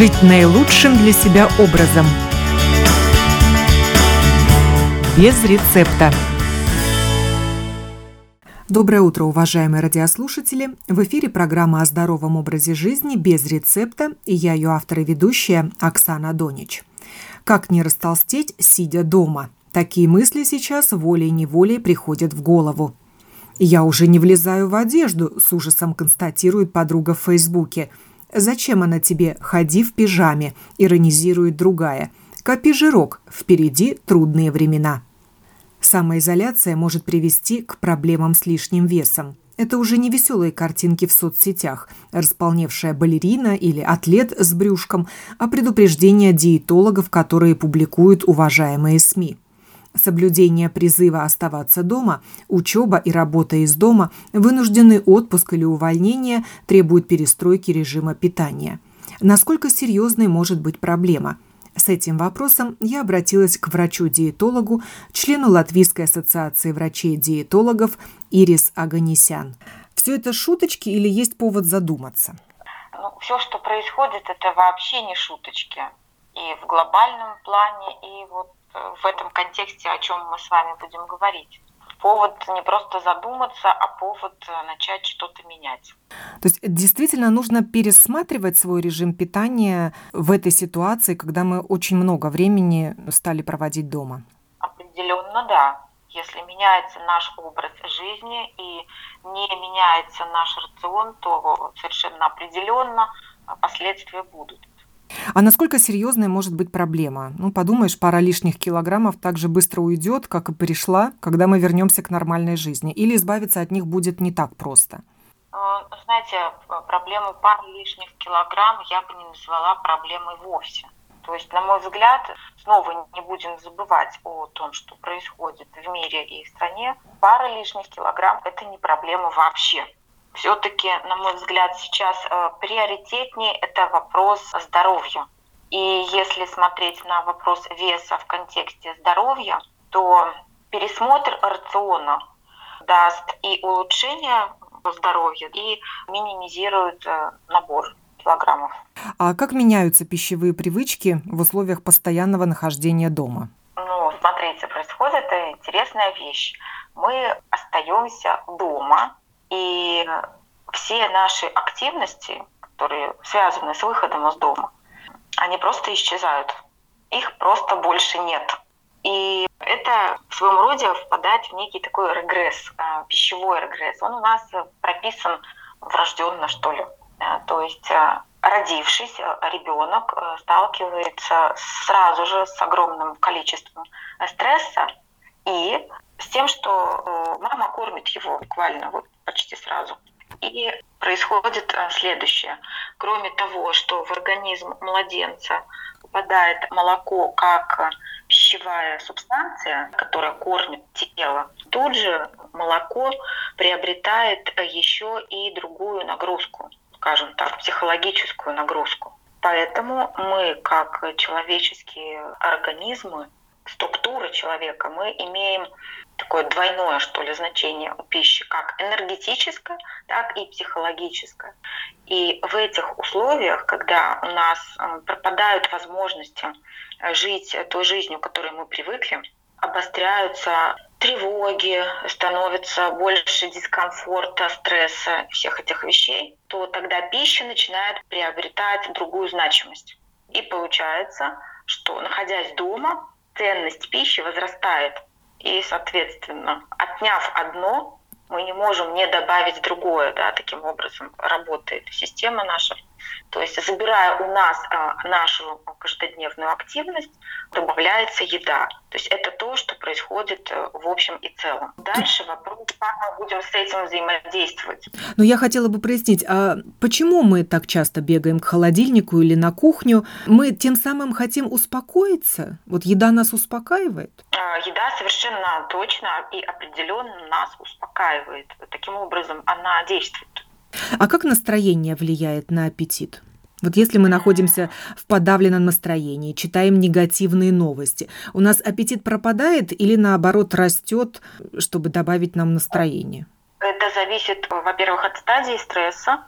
жить наилучшим для себя образом. Без рецепта. Доброе утро, уважаемые радиослушатели! В эфире программа о здоровом образе жизни без рецепта, и я ее автор и ведущая Оксана Донич. Как не растолстеть, сидя дома? Такие мысли сейчас волей-неволей приходят в голову. «Я уже не влезаю в одежду», – с ужасом констатирует подруга в Фейсбуке. «Зачем она тебе? Ходи в пижаме», – иронизирует другая. «Копи жирок, впереди трудные времена». Самоизоляция может привести к проблемам с лишним весом. Это уже не веселые картинки в соцсетях, располневшая балерина или атлет с брюшком, а предупреждения диетологов, которые публикуют уважаемые СМИ. Соблюдение призыва оставаться дома, учеба и работа из дома, вынужденный отпуск или увольнение требуют перестройки режима питания. Насколько серьезной может быть проблема? С этим вопросом я обратилась к врачу-диетологу, члену Латвийской ассоциации врачей-диетологов Ирис Аганесян. Все это шуточки или есть повод задуматься? Ну, все, что происходит, это вообще не шуточки. И в глобальном плане, и вот в этом контексте, о чем мы с вами будем говорить. Повод не просто задуматься, а повод э, начать что-то менять. То есть действительно нужно пересматривать свой режим питания в этой ситуации, когда мы очень много времени стали проводить дома? Определенно, да. Если меняется наш образ жизни и не меняется наш рацион, то совершенно определенно последствия будут. А насколько серьезная может быть проблема? Ну, подумаешь, пара лишних килограммов так же быстро уйдет, как и пришла, когда мы вернемся к нормальной жизни. Или избавиться от них будет не так просто? Э, знаете, проблему пары лишних килограмм я бы не назвала проблемой вовсе. То есть, на мой взгляд, снова не будем забывать о том, что происходит в мире и в стране. Пара лишних килограмм – это не проблема вообще все-таки, на мой взгляд, сейчас э, приоритетнее это вопрос здоровья. И если смотреть на вопрос веса в контексте здоровья, то пересмотр рациона даст и улучшение здоровья, и минимизирует э, набор килограммов. А как меняются пищевые привычки в условиях постоянного нахождения дома? Ну, смотрите, происходит интересная вещь. Мы остаемся дома, и все наши активности, которые связаны с выходом из дома, они просто исчезают. Их просто больше нет. И это в своем роде впадать в некий такой регресс, а, пищевой регресс. Он у нас прописан врожденно, что ли. А, то есть а, родившись, ребенок сталкивается сразу же с огромным количеством стресса и с тем, что мама кормит его буквально вот почти сразу. И происходит э, следующее. Кроме того, что в организм младенца попадает молоко как пищевая субстанция, которая кормит тело, тут же молоко приобретает еще и другую нагрузку, скажем так, психологическую нагрузку. Поэтому мы, как человеческие организмы, структура человека, мы имеем такое двойное, что ли, значение у пищи, как энергетическое, так и психологическое. И в этих условиях, когда у нас э, пропадают возможности э, жить той жизнью, к которой мы привыкли, обостряются тревоги, становится больше дискомфорта, стресса, всех этих вещей, то тогда пища начинает приобретать другую значимость. И получается, что находясь дома, ценность пищи возрастает. И, соответственно, отняв одно, мы не можем не добавить другое, да, таким образом работает система наша. То есть, забирая у нас а, нашу каждодневную активность, добавляется еда. То есть это то, что происходит э, в общем и целом. Дальше вопрос, как мы будем с этим взаимодействовать. Но я хотела бы прояснить, а почему мы так часто бегаем к холодильнику или на кухню? Мы тем самым хотим успокоиться? Вот еда нас успокаивает? А, еда совершенно точно и определенно нас успокаивает. Таким образом, она действует. А как настроение влияет на аппетит? Вот если мы находимся в подавленном настроении, читаем негативные новости, у нас аппетит пропадает или наоборот растет, чтобы добавить нам настроение? Это зависит, во-первых, от стадии стресса,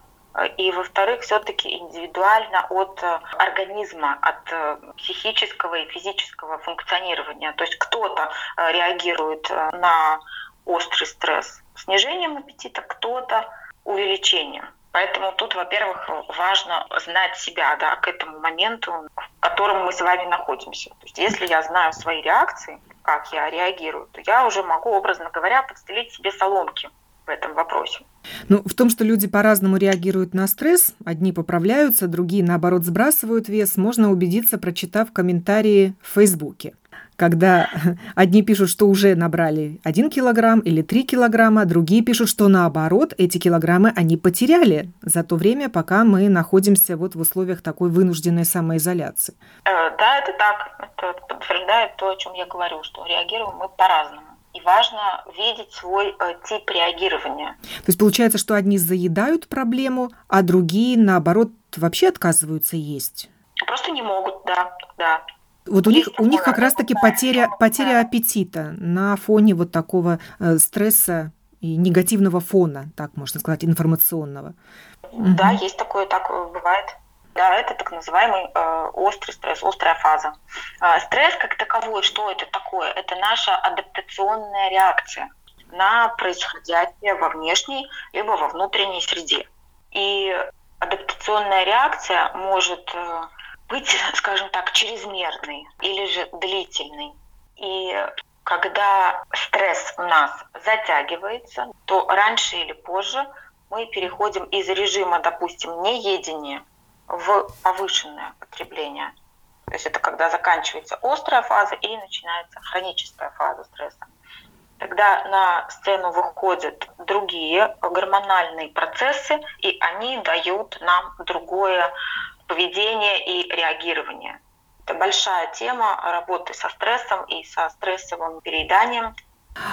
и, во-вторых, все-таки индивидуально от э, организма, от э, психического и физического функционирования. То есть кто-то э, реагирует на острый стресс снижением аппетита, кто-то увеличением. Поэтому тут, во-первых, важно знать себя да, к этому моменту, в котором мы с вами находимся. То есть если я знаю свои реакции, как я реагирую, то я уже могу, образно говоря, подстелить себе соломки в этом вопросе. Ну, в том, что люди по-разному реагируют на стресс, одни поправляются, другие, наоборот, сбрасывают вес, можно убедиться, прочитав комментарии в Фейсбуке когда одни пишут, что уже набрали 1 килограмм или 3 килограмма, другие пишут, что наоборот, эти килограммы они потеряли за то время, пока мы находимся вот в условиях такой вынужденной самоизоляции. Э, да, это так. Это подтверждает то, о чем я говорю, что реагируем мы по-разному. И важно видеть свой э, тип реагирования. То есть получается, что одни заедают проблему, а другие, наоборот, вообще отказываются есть? Просто не могут, да, да. Вот у них, у них как раз-таки потеря, потеря аппетита на фоне вот такого э, стресса и негативного фона, так можно сказать, информационного. Да, угу. есть такое, так бывает. Да, это так называемый э, острый стресс, острая фаза. Э, стресс как таковой, что это такое? Это наша адаптационная реакция на происходящее во внешней либо во внутренней среде. И адаптационная реакция может э, быть, скажем так, чрезмерный или же длительный. И когда стресс у нас затягивается, то раньше или позже мы переходим из режима, допустим, неедения в повышенное потребление. То есть это когда заканчивается острая фаза и начинается хроническая фаза стресса. Тогда на сцену выходят другие гормональные процессы, и они дают нам другое поведение и реагирование. Это большая тема работы со стрессом и со стрессовым перееданием.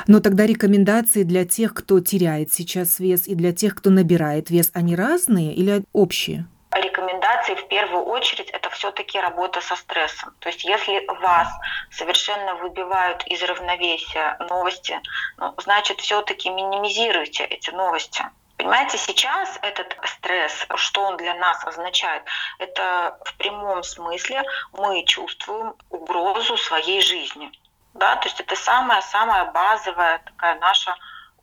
Но тогда рекомендации для тех, кто теряет сейчас вес, и для тех, кто набирает вес, они разные или общие? Рекомендации в первую очередь это все-таки работа со стрессом. То есть если вас совершенно выбивают из равновесия новости, ну, значит все-таки минимизируйте эти новости. Понимаете, сейчас этот стресс, что он для нас означает? Это в прямом смысле мы чувствуем угрозу своей жизни. Да? То есть это самая-самая базовая такая наша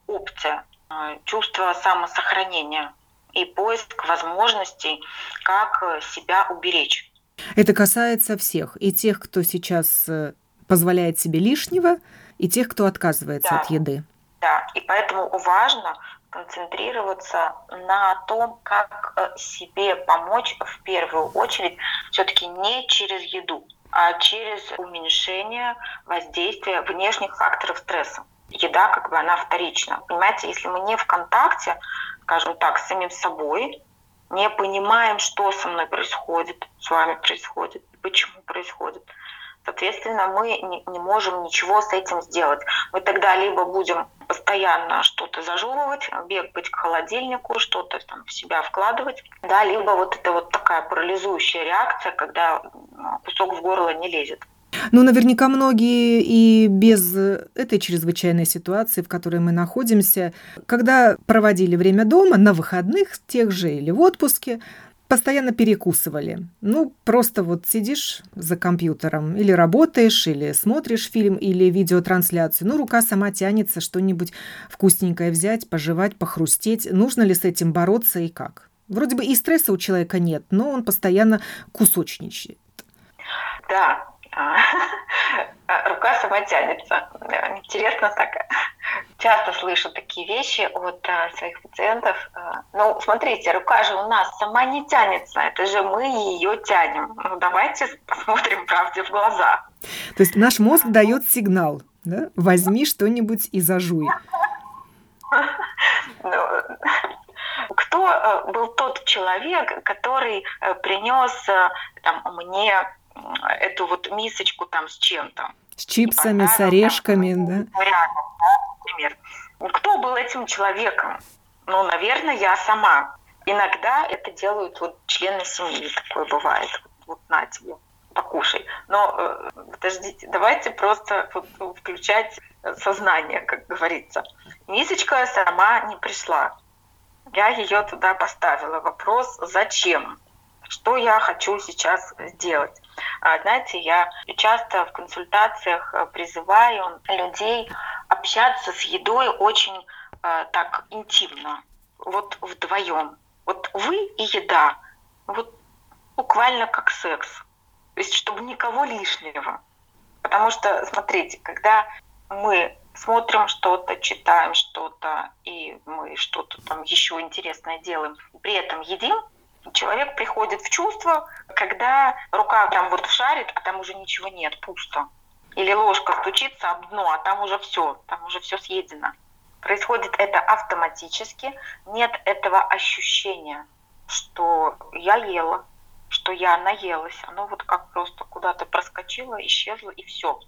опция, э, чувство самосохранения и поиск возможностей, как себя уберечь. Это касается всех, и тех, кто сейчас э, позволяет себе лишнего, и тех, кто отказывается да. от еды. Да, и поэтому важно концентрироваться на том, как э, себе помочь в первую очередь все-таки не через еду, а через уменьшение воздействия внешних факторов стресса. Еда как бы она вторична. Понимаете, если мы не в контакте, скажем так, с самим собой, не понимаем, что со мной происходит, с вами происходит, почему происходит, Соответственно, мы не можем ничего с этим сделать. Мы тогда либо будем постоянно что-то зажевывать, бегать к холодильнику, что-то там в себя вкладывать, да, либо вот это вот такая парализующая реакция, когда кусок в горло не лезет. Ну, наверняка многие и без этой чрезвычайной ситуации, в которой мы находимся, когда проводили время дома, на выходных тех же или в отпуске, постоянно перекусывали. Ну, просто вот сидишь за компьютером, или работаешь, или смотришь фильм, или видеотрансляцию. Ну, рука сама тянется что-нибудь вкусненькое взять, пожевать, похрустеть. Нужно ли с этим бороться и как? Вроде бы и стресса у человека нет, но он постоянно кусочничает. Да, рука сама тянется. Интересно так. Часто слышу такие вещи от а, своих пациентов. А, ну, смотрите, рука же у нас сама не тянется. Это же мы ее тянем. Ну, давайте посмотрим правде в глаза. То есть наш мозг дает сигнал. Да? Возьми что-нибудь и зажуй. Ну, кто был тот человек, который э, принес э, там, мне эту вот мисочку там с чем-то. С чипсами, с орешками, там, да? Рядом, да, например. Кто был этим человеком? Ну, наверное, я сама. Иногда это делают вот члены семьи, такое бывает. Вот на тебе, покушай. Но э, подождите, давайте просто вот, включать сознание, как говорится. Мисочка сама не пришла. Я ее туда поставила. Вопрос, зачем? Что я хочу сейчас сделать? А, знаете, я часто в консультациях э, призываю людей общаться с едой очень э, так интимно, вот вдвоем. Вот вы и еда, вот буквально как секс. То есть, чтобы никого лишнего. Потому что, смотрите, когда мы смотрим что-то, читаем что-то, и мы что-то там еще интересное делаем, при этом едим, человек приходит в чувство, когда рука там вот шарит, а там уже ничего нет, пусто. Или ложка стучится об дно, а там уже все, там уже все съедено. Происходит это автоматически, нет этого ощущения, что я ела, что я наелась. Оно вот как просто куда-то проскочило, исчезло и все.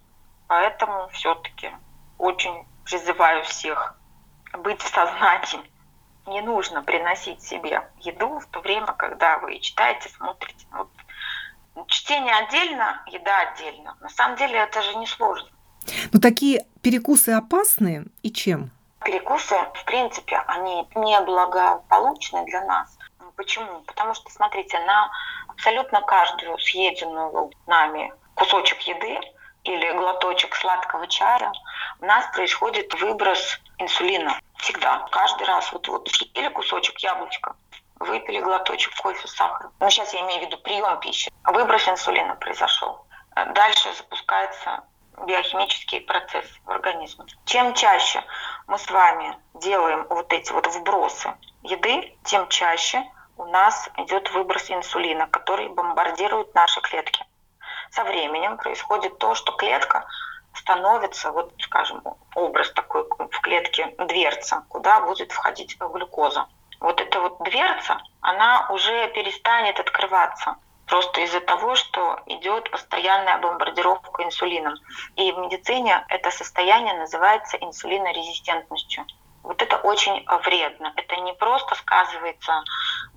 Поэтому все-таки очень призываю всех быть в сознании не нужно приносить себе еду в то время, когда вы читаете, смотрите. Вот чтение отдельно, еда отдельно. На самом деле это же не сложно. Но такие перекусы опасны и чем? Перекусы, в принципе, они неблагополучны для нас. Почему? Потому что, смотрите, на абсолютно каждую съеденную нами кусочек еды или глоточек сладкого чая у нас происходит выброс инсулина. Всегда. Каждый раз. Вот, вот или кусочек яблочка, выпили глоточек кофе с сахаром. Ну, сейчас я имею в виду прием пищи. Выброс инсулина произошел. Дальше запускается биохимические процессы в организме. Чем чаще мы с вами делаем вот эти вот вбросы еды, тем чаще у нас идет выброс инсулина, который бомбардирует наши клетки. Со временем происходит то, что клетка становится, вот, скажем, образ такой в клетке дверца, куда будет входить глюкоза. Вот эта вот дверца, она уже перестанет открываться просто из-за того, что идет постоянная бомбардировка инсулином. И в медицине это состояние называется инсулинорезистентностью. Вот это очень вредно. Это не просто сказывается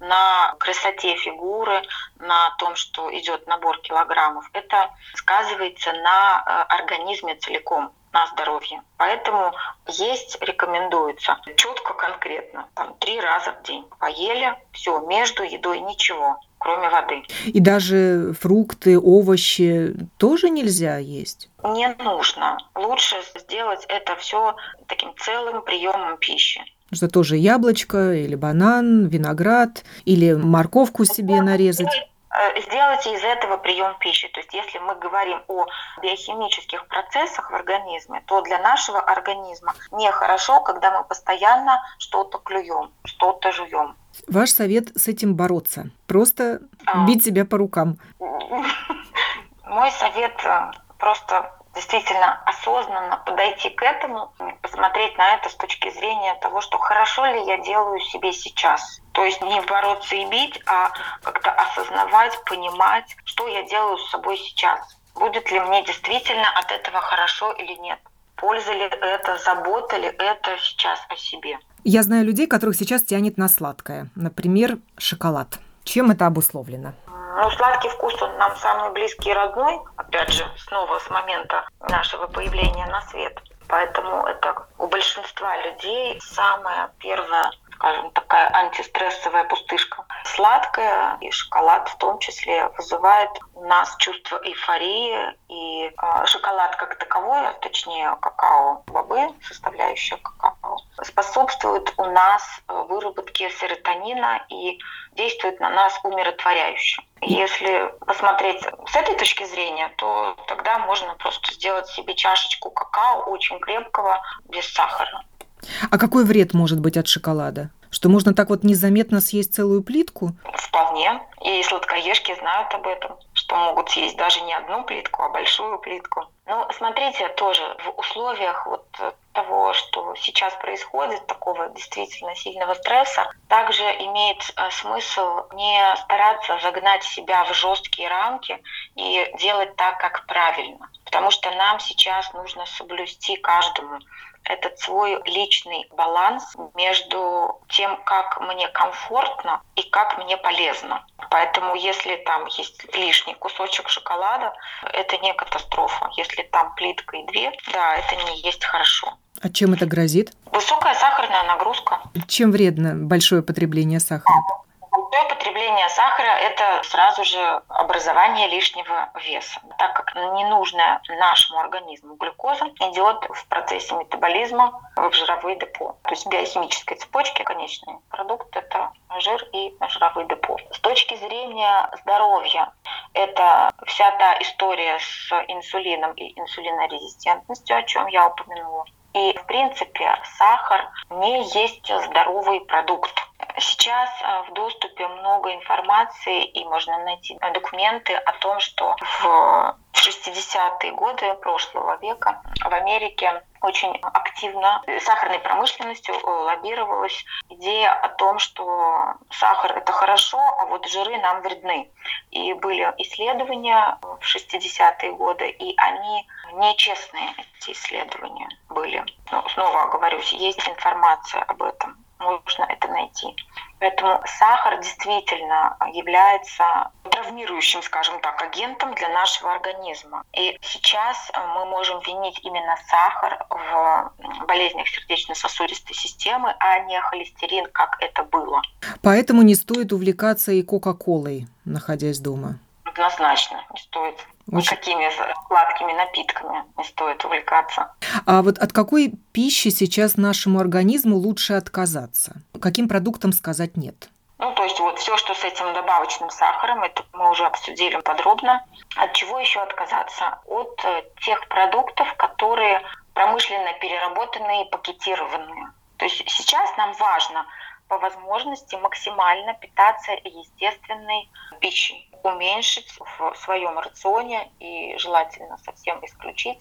на красоте фигуры, на том, что идет набор килограммов. Это сказывается на э, организме целиком на здоровье. Поэтому есть рекомендуется четко, конкретно, там три раза в день. Поели, все, между едой ничего, кроме воды. И даже фрукты, овощи тоже нельзя есть? Не нужно. Лучше сделать это все таким целым приемом пищи. Что тоже яблочко или банан, виноград или морковку себе нарезать. Э, сделайте из этого прием пищи. То есть если мы говорим о биохимических процессах в организме, то для нашего организма нехорошо, когда мы постоянно что-то клюем, что-то жуем. Ваш совет с этим бороться? Просто а. бить себя по рукам? Мой совет э, просто действительно осознанно подойти к этому, посмотреть на это с точки зрения того, что хорошо ли я делаю себе сейчас. То есть не бороться и бить, а как-то осознавать, понимать, что я делаю с собой сейчас. Будет ли мне действительно от этого хорошо или нет. Польза ли это, забота ли это сейчас о себе. Я знаю людей, которых сейчас тянет на сладкое. Например, шоколад. Чем это обусловлено? Ну, сладкий вкус, он нам самый близкий и родной, опять же, снова с момента нашего появления на свет. Поэтому это у большинства людей самая первая скажем, такая антистрессовая пустышка. Сладкое и шоколад в том числе вызывает у нас чувство эйфории. И э, шоколад как таковой, а точнее какао, бобы, составляющая какао, способствует у нас выработке серотонина и действует на нас умиротворяюще. Если посмотреть с этой точки зрения, то тогда можно просто сделать себе чашечку какао очень крепкого, без сахара. А какой вред может быть от шоколада? Что можно так вот незаметно съесть целую плитку? Вполне. И сладкоежки знают об этом, что могут съесть даже не одну плитку, а большую плитку. Ну, смотрите, тоже в условиях вот того, что сейчас происходит, такого действительно сильного стресса, также имеет э, смысл не стараться загнать себя в жесткие рамки и делать так, как правильно. Потому что нам сейчас нужно соблюсти каждому этот свой личный баланс между тем, как мне комфортно и как мне полезно. Поэтому если там есть лишний кусочек шоколада, это не катастрофа. Если там плитка и две, да, это не есть хорошо. А чем это грозит? Высокая сахарная нагрузка. Чем вредно большое потребление сахара? Большое потребление сахара – это сразу же образование лишнего веса, так как ненужная нашему организму глюкоза идет в процессе метаболизма в жировые депо. То есть биохимической цепочке конечный продукт – это жир и жировые депо. С точки зрения здоровья, это вся та история с инсулином и инсулинорезистентностью, о чем я упомянула. И, в принципе, сахар не есть здоровый продукт. Сейчас э, в доступе много информации, и можно найти документы о том, что в 60-е годы прошлого века в Америке очень активно сахарной промышленностью лоббировалась идея о том, что сахар это хорошо, а вот жиры нам вредны. И были исследования в 60-е годы, и они нечестные, эти исследования были. Но снова оговорюсь, есть информация об этом можно это найти. Поэтому сахар действительно является травмирующим, скажем так, агентом для нашего организма. И сейчас мы можем винить именно сахар в болезнях сердечно-сосудистой системы, а не холестерин, как это было. Поэтому не стоит увлекаться и Кока-Колой, находясь дома. Однозначно не стоит. Очень... Никакими сладкими напитками не стоит увлекаться. А вот от какой пищи сейчас нашему организму лучше отказаться? Каким продуктам сказать нет? Ну, то есть вот все, что с этим добавочным сахаром, это мы уже обсудили подробно. От чего еще отказаться? От э, тех продуктов, которые промышленно переработанные и пакетированные. То есть сейчас нам важно по возможности максимально питаться естественной пищей уменьшить в своем рационе и желательно совсем исключить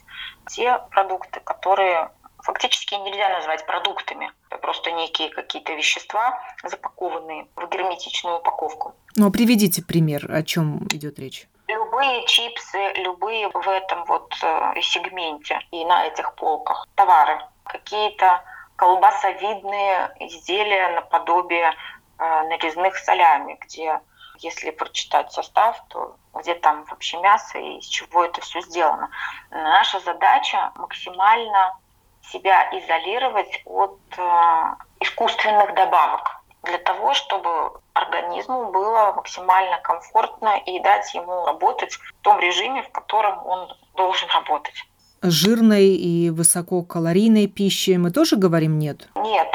те продукты, которые фактически нельзя назвать продуктами. Это просто некие какие-то вещества, запакованные в герметичную упаковку. Ну, а приведите пример, о чем идет речь. Любые чипсы, любые в этом вот э, сегменте и на этих полках товары, какие-то колбасовидные изделия наподобие э, нарезных солями, где если прочитать состав, то где там вообще мясо и из чего это все сделано. Наша задача максимально себя изолировать от э, искусственных добавок для того, чтобы организму было максимально комфортно и дать ему работать в том режиме, в котором он должен работать. Жирной и высококалорийной пищи мы тоже говорим нет? Нет,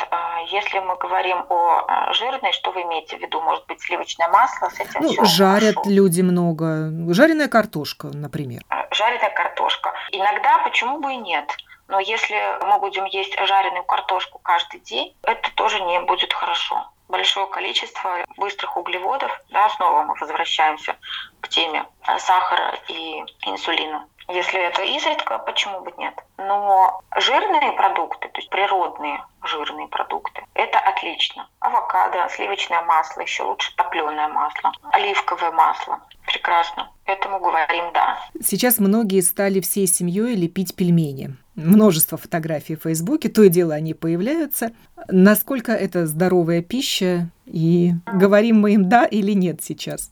если мы говорим о э, жирной, что вы имеете в виду? Может быть, сливочное масло с этим ну, жарят хорошо. люди много. Жареная картошка, например. Э, жареная картошка. Иногда почему бы и нет? Но если мы будем есть жареную картошку каждый день, это тоже не будет хорошо. Большое количество быстрых углеводов, да, снова мы возвращаемся к теме сахара и инсулина. Если это изредка, почему бы нет? Но жирные продукты, то есть природные жирные продукты, это отлично. Авокадо, сливочное масло, еще лучше топленое масло, оливковое масло. Прекрасно. Поэтому говорим «да». Сейчас многие стали всей семьей лепить пельмени. Множество фотографий в Фейсбуке, то и дело они появляются. Насколько это здоровая пища? И говорим мы им «да» или «нет» сейчас?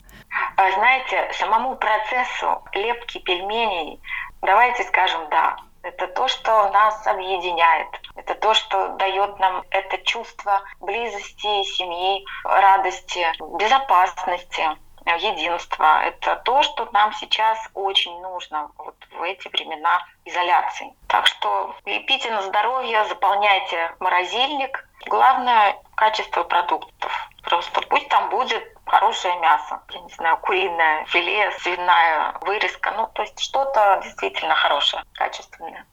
А, знаете, самому процессу лепки пельменей, давайте скажем «да». Это то, что нас объединяет. Это то, что дает нам это чувство близости, семьи, радости, безопасности единства. Это то, что нам сейчас очень нужно вот в эти времена изоляции. Так что лепите на здоровье, заполняйте морозильник. Главное – качество продуктов. Просто пусть там будет хорошее мясо, я не знаю, куриное филе, свиная вырезка, ну, то есть что-то действительно хорошее, качественное.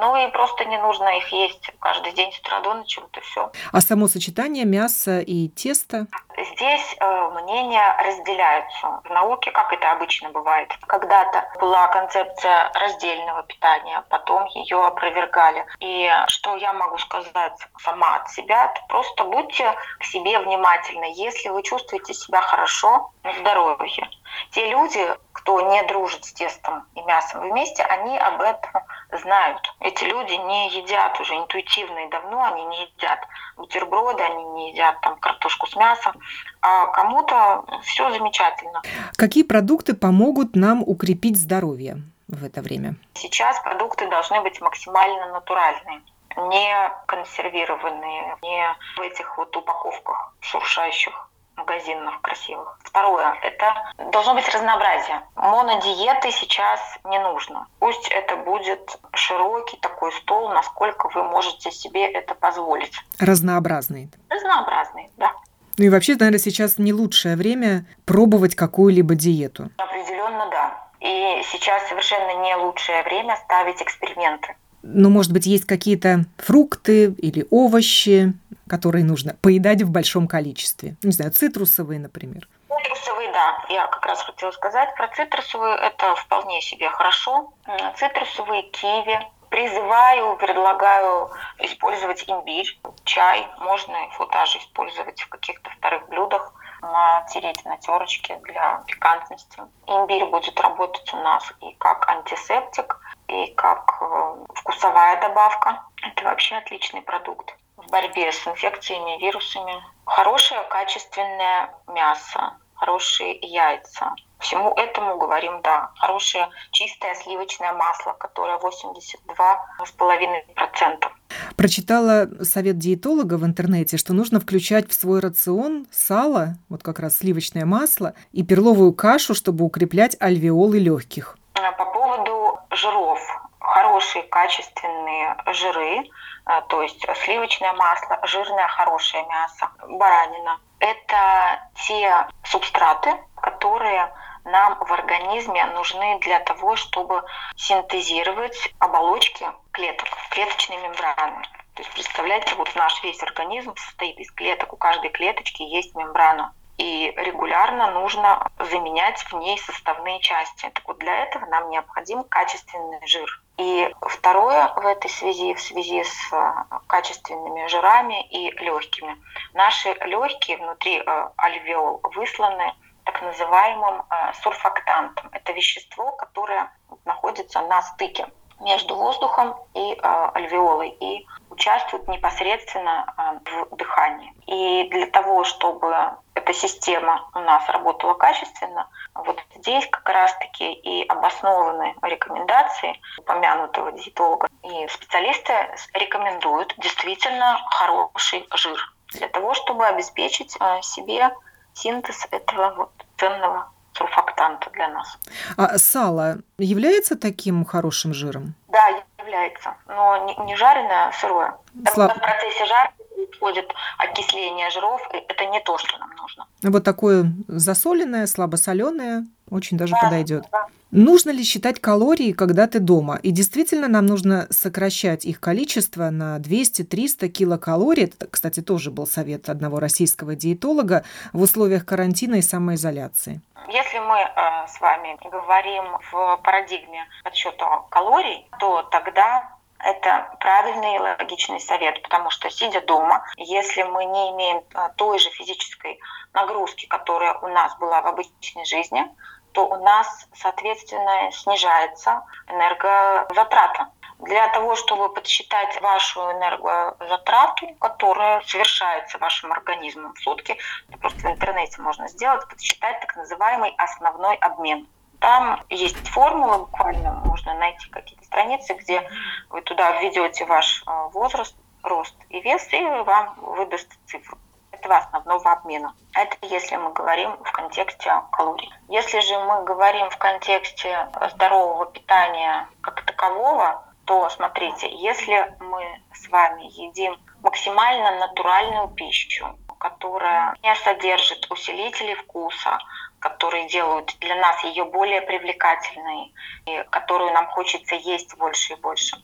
Ну и просто не нужно их есть каждый день с утра до ночи, вот и все. А само сочетание мяса и теста? Здесь э, мнения разделяются. В науке, как это обычно бывает, когда-то была концепция раздельного питания, потом ее опровергали. И что я могу сказать сама от себя, то просто будьте к себе внимательны. Если вы чувствуете себя хорошо, на здоровье. Те люди, кто не дружит с тестом и мясом вместе, они об этом знают. Эти люди не едят уже интуитивно и давно, они не едят бутерброды, они не едят там картошку с мясом, а кому-то все замечательно. Какие продукты помогут нам укрепить здоровье в это время? Сейчас продукты должны быть максимально натуральные. не консервированные, не в этих вот упаковках шуршающих магазинных красивых. Второе, это должно быть разнообразие. Монодиеты сейчас не нужно. Пусть это будет широкий такой стол, насколько вы можете себе это позволить. Разнообразный. Разнообразный, да. Ну и вообще, наверное, сейчас не лучшее время пробовать какую-либо диету. Определенно, да. И сейчас совершенно не лучшее время ставить эксперименты. Ну, может быть, есть какие-то фрукты или овощи, которые нужно поедать в большом количестве. Не знаю, цитрусовые, например. Цитрусовые, да. Я как раз хотела сказать про цитрусовые. Это вполне себе хорошо. Цитрусовые, киви. Призываю, предлагаю использовать имбирь, чай. Можно его даже использовать в каких-то вторых блюдах натереть на терочке для пикантности. Имбирь будет работать у нас и как антисептик, и как э, вкусовая добавка. Это вообще отличный продукт в борьбе с инфекциями, вирусами. Хорошее качественное мясо, хорошие яйца. Всему этому говорим «да». Хорошее чистое сливочное масло, которое 82,5%. Прочитала совет диетолога в интернете, что нужно включать в свой рацион сало, вот как раз сливочное масло, и перловую кашу, чтобы укреплять альвеолы легких. По поводу жиров. Хорошие качественные жиры, э, то есть сливочное масло, жирное хорошее мясо, баранина. Это те субстраты, которые нам в организме нужны для того, чтобы синтезировать оболочки клеток, клеточные мембраны. То есть, представляете, вот наш весь организм состоит из клеток, у каждой клеточки есть мембрана. И регулярно нужно заменять в ней составные части. Так вот, для этого нам необходим качественный жир. И второе в этой связи, в связи с э, качественными жирами и легкими. Наши легкие внутри э, альвеол высланы так называемым э, сурфактантом. Это вещество, которое находится на стыке между воздухом и альвеолой и участвует непосредственно в дыхании. И для того, чтобы эта система у нас работала качественно, вот здесь как раз-таки и обоснованы рекомендации упомянутого диетолога. И специалисты рекомендуют действительно хороший жир для того, чтобы обеспечить себе синтез этого вот ценного сурфактанта для нас. А сало является таким хорошим жиром? Да, является, но не, не жареное, а сырое. Слаб... В процессе жарки происходит окисление жиров, это не то, что нам нужно. Вот такое засоленное, слабосоленое очень даже да, подойдет. Да. Нужно ли считать калории, когда ты дома? И действительно нам нужно сокращать их количество на 200-300 килокалорий. Это, кстати, тоже был совет одного российского диетолога в условиях карантина и самоизоляции. Если мы э, с вами говорим в парадигме подсчета калорий, то тогда это правильный и логичный совет, потому что сидя дома, если мы не имеем э, той же физической нагрузки, которая у нас была в обычной жизни, то у нас, соответственно, снижается энергозатрата. Для того, чтобы подсчитать вашу энергозатрату, которая совершается вашим организмом в сутки, просто в интернете можно сделать, подсчитать так называемый основной обмен. Там есть формула, буквально можно найти какие-то страницы, где вы туда введете ваш э, возраст, рост и вес, и вам выдаст цифру этого основного обмена. Это если мы говорим в контексте калорий. Если же мы говорим в контексте здорового питания как такового, то смотрите, если мы с вами едим максимально натуральную пищу, которая не содержит усилителей вкуса, которые делают для нас ее более привлекательной, и которую нам хочется есть больше и больше,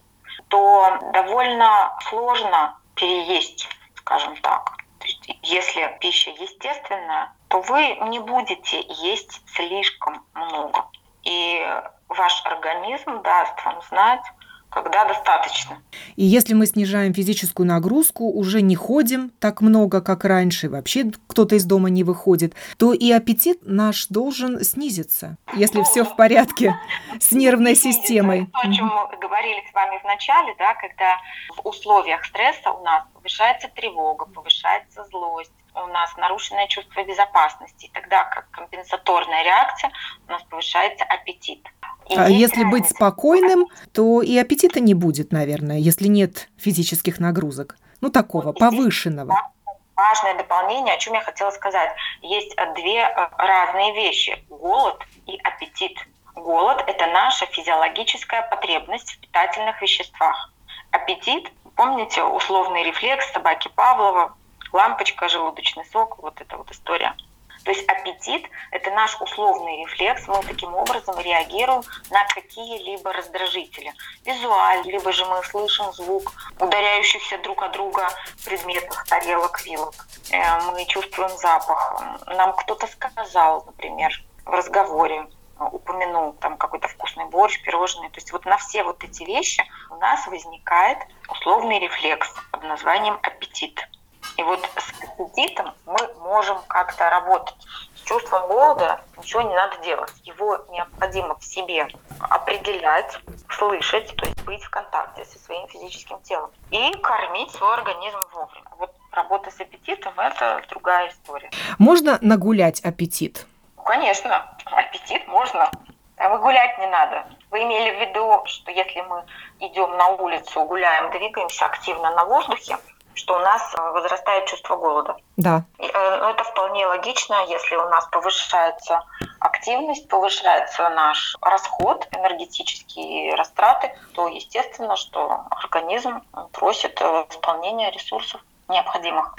то довольно сложно переесть, скажем так. То есть, если пища естественная, то вы не будете есть слишком много. И ваш организм даст вам знать, когда достаточно. И если мы снижаем физическую нагрузку, уже не ходим так много, как раньше, вообще кто-то из дома не выходит, то и аппетит наш должен снизиться, если ну, все в порядке с нервной системой. То, о чем мы говорили с вами в начале, да, когда в условиях стресса у нас повышается тревога, повышается злость, у нас нарушенное чувство безопасности. Тогда как компенсаторная реакция у нас повышается аппетит. И а если разница. быть спокойным, то и аппетита не будет, наверное, если нет физических нагрузок. Ну, такого, вот повышенного. Важное дополнение, о чем я хотела сказать. Есть две э, разные вещи. Голод и аппетит. Голод – это наша физиологическая потребность в питательных веществах. Аппетит, помните, условный рефлекс собаки Павлова, лампочка, желудочный сок, вот эта вот история. То есть аппетит – это наш условный рефлекс. Мы таким образом реагируем на какие-либо раздражители. Визуально, либо же мы слышим звук ударяющихся друг от друга предметов, тарелок, вилок. Э, мы чувствуем запах. Нам кто-то сказал, например, в разговоре, упомянул там какой-то вкусный борщ, пирожные. То есть вот на все вот эти вещи у нас возникает условный рефлекс под названием аппетит. И вот с аппетитом мы можем как-то работать. С чувством голода ничего не надо делать. Его необходимо в себе определять, слышать, то есть быть в контакте со своим физическим телом. И кормить свой организм вовремя. Вот работа с аппетитом – это другая история. Можно нагулять аппетит? Конечно, аппетит можно. А выгулять не надо. Вы имели в виду, что если мы идем на улицу, гуляем, двигаемся активно на воздухе, что у нас э, возрастает чувство голода. Да. И, э, ну, это вполне логично, если у нас повышается активность, повышается наш расход, энергетические растраты, то естественно, что организм просит э, исполнения ресурсов необходимых.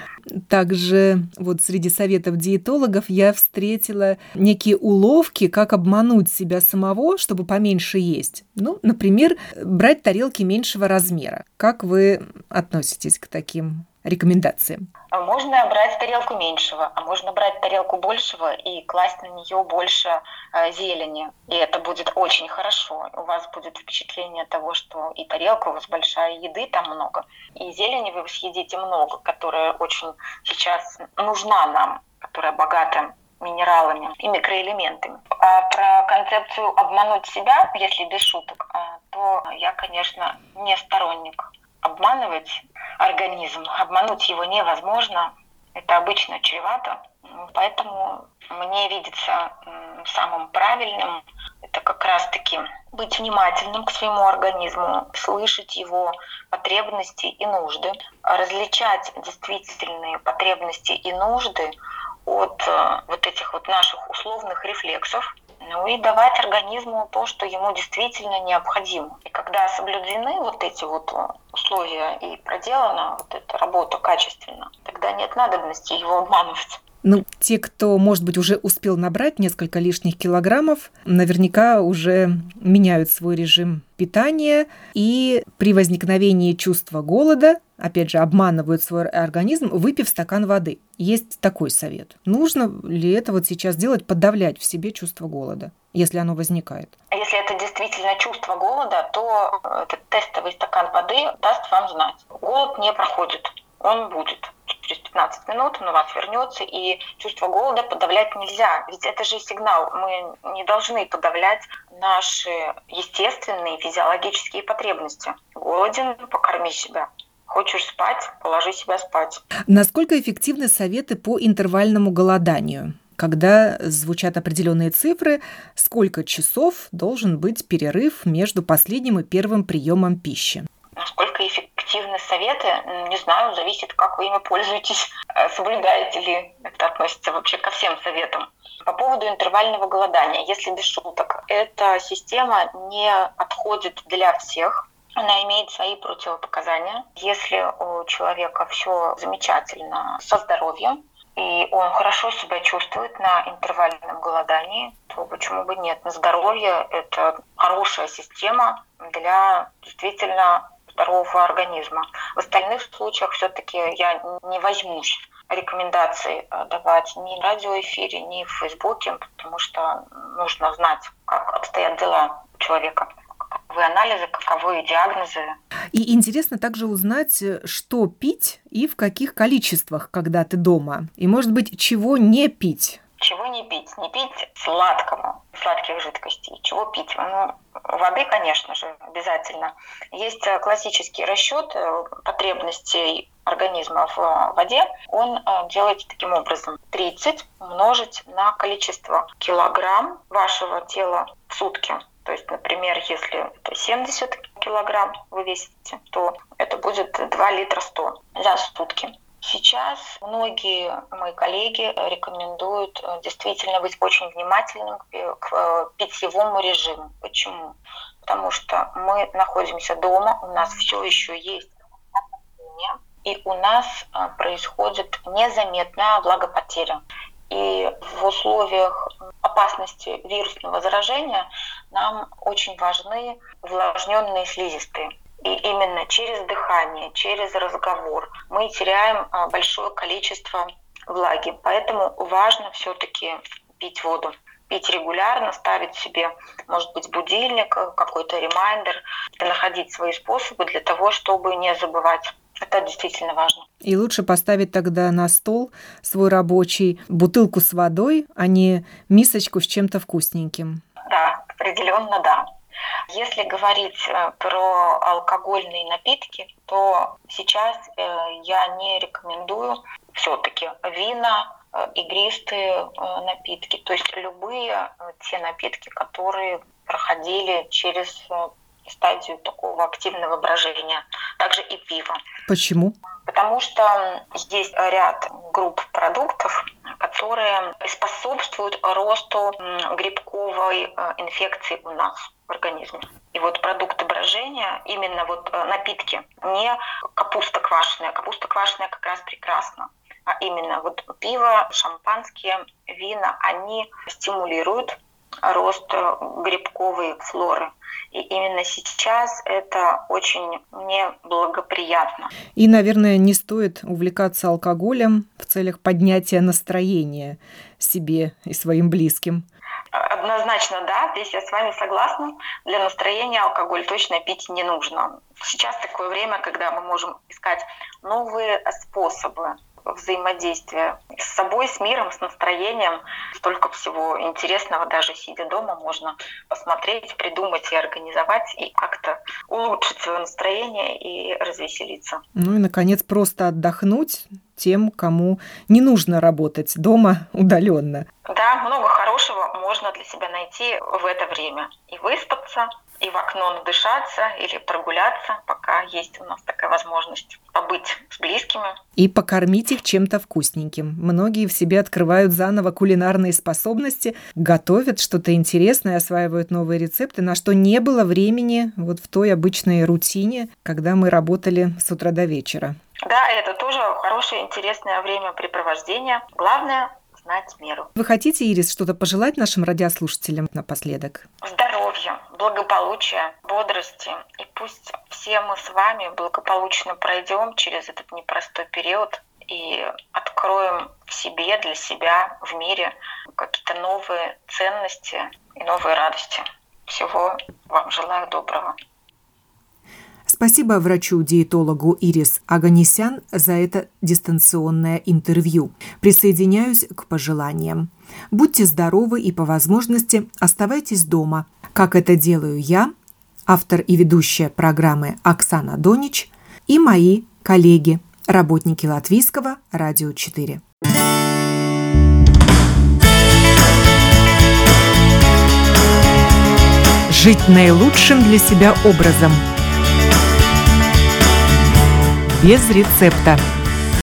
Также вот среди советов диетологов я встретила некие уловки, как обмануть себя самого, чтобы поменьше есть. Ну, например, брать тарелки меньшего размера. Как вы относитесь к таким рекомендациям? Можно брать тарелку меньшего, а можно брать тарелку большего и класть на нее больше э, зелени. И это будет очень хорошо. У вас будет впечатление того, что и тарелка у вас большая, еды там много, и зелени вы съедите много, которая очень сейчас нужна нам, которая богата минералами и микроэлементами. А про концепцию обмануть себя, если без шуток, а, то я, конечно, не сторонник обманывать организм. Обмануть его невозможно. Это обычно чревато. Поэтому мне видится самым правильным это как раз-таки быть внимательным к своему организму, слышать его потребности и нужды, различать действительные потребности и нужды от э, вот этих вот наших условных рефлексов, ну и давать организму то, что ему действительно необходимо. И когда соблюдены вот эти вот условия и проделана вот эта работа качественно, тогда нет надобности его обманывать. Ну, те, кто, может быть, уже успел набрать несколько лишних килограммов, наверняка уже меняют свой режим питания и при возникновении чувства голода, опять же, обманывают свой организм, выпив стакан воды. Есть такой совет. Нужно ли это вот сейчас делать, подавлять в себе чувство голода, если оно возникает? Если это действительно чувство голода, то этот тестовый стакан воды даст вам знать. Голод не проходит, он будет через 15 минут он у вас вернется, и чувство голода подавлять нельзя. Ведь это же сигнал. Мы не должны подавлять наши естественные физиологические потребности. Голоден, покорми себя. Хочешь спать, положи себя спать. Насколько эффективны советы по интервальному голоданию? когда звучат определенные цифры, сколько часов должен быть перерыв между последним и первым приемом пищи. Насколько эффективны советы, не знаю, зависит, как вы ими пользуетесь, э, соблюдаете ли это относится вообще ко всем советам. По поводу интервального голодания, если без шуток, эта система не подходит для всех, она имеет свои противопоказания. Если у человека все замечательно со здоровьем, и он хорошо себя чувствует на интервальном голодании, то почему бы нет? На здоровье это хорошая система для действительно здорового организма. В остальных случаях все-таки я не возьмусь рекомендации э, давать ни в радиоэфире, ни в Фейсбуке, потому что нужно знать, как обстоят дела человека каковы анализы, каковы диагнозы. И интересно также узнать, что пить и в каких количествах, когда ты дома. И, может быть, чего не пить. Чего не пить? Не пить сладкого, сладких жидкостей. Чего пить? Ну, воды, конечно же, обязательно. Есть э, классический расчет э, потребностей организма в э, воде. Он делается таким образом. 30 умножить на количество килограмм вашего тела в сутки. То есть, например, если это 70 килограмм вы весите, то это будет 2 литра 100 за сутки. Сейчас многие мои коллеги рекомендуют э, действительно быть очень внимательным к э, питьевому режиму. Почему? Потому что мы находимся дома, у нас все еще есть и у нас э, происходит незаметная влагопотеря. И в условиях опасности вирусного заражения нам очень важны увлажненные слизистые. И именно через дыхание, через разговор мы теряем а, большое количество влаги. Поэтому важно все-таки пить воду пить регулярно, ставить себе, может быть, будильник, какой-то ремайдер, находить свои способы для того, чтобы не забывать. Это действительно важно. И лучше поставить тогда на стол свой рабочий бутылку с водой, а не мисочку с чем-то вкусненьким. Да, определенно да. Если говорить э, про алкогольные напитки, то сейчас э, я не рекомендую все-таки вина, э, игристые напитки, то есть любые те напитки, которые проходили через стадию такого активного брожения. Также и пиво. Почему? Потому что есть ряд групп продуктов, которые способствуют росту грибковой инфекции у нас в организме. И вот продукты брожения, именно вот э, напитки, не капуста квашеная. Капуста квашеная как раз прекрасно. А именно вот пиво, шампанские, вина, они стимулируют рост э, грибковой флоры. И именно сейчас это очень неблагоприятно. И, наверное, не стоит увлекаться алкоголем в целях поднятия настроения себе и своим близким. Однозначно, да, здесь я с вами согласна. Для настроения алкоголь точно пить не нужно. Сейчас такое время, когда мы можем искать новые способы взаимодействия с собой, с миром, с настроением. Столько всего интересного, даже сидя дома, можно посмотреть, придумать и организовать, и как-то улучшить свое настроение и развеселиться. Ну и, наконец, просто отдохнуть тем, кому не нужно работать дома удаленно. Да, много хорошего можно для себя найти в это время. И выспаться, и в окно надышаться или прогуляться, пока есть у нас такая возможность побыть с близкими. И покормить их чем-то вкусненьким. Многие в себе открывают заново кулинарные способности, готовят что-то интересное, осваивают новые рецепты, на что не было времени вот в той обычной рутине, когда мы работали с утра до вечера. Да, это тоже хорошее, интересное времяпрепровождение. Главное знать меру. Вы хотите, Ирис, что-то пожелать нашим радиослушателям напоследок? Здоровья, благополучия, бодрости. И пусть все мы с вами благополучно пройдем через этот непростой период и откроем в себе, для себя, в мире какие-то новые ценности и новые радости. Всего вам желаю доброго. Спасибо врачу-диетологу Ирис Аганесян за это дистанционное интервью. Присоединяюсь к пожеланиям. Будьте здоровы и по возможности оставайтесь дома, как это делаю я, автор и ведущая программы Оксана Донич и мои коллеги, работники Латвийского радио 4. Жить наилучшим для себя образом – без рецепта.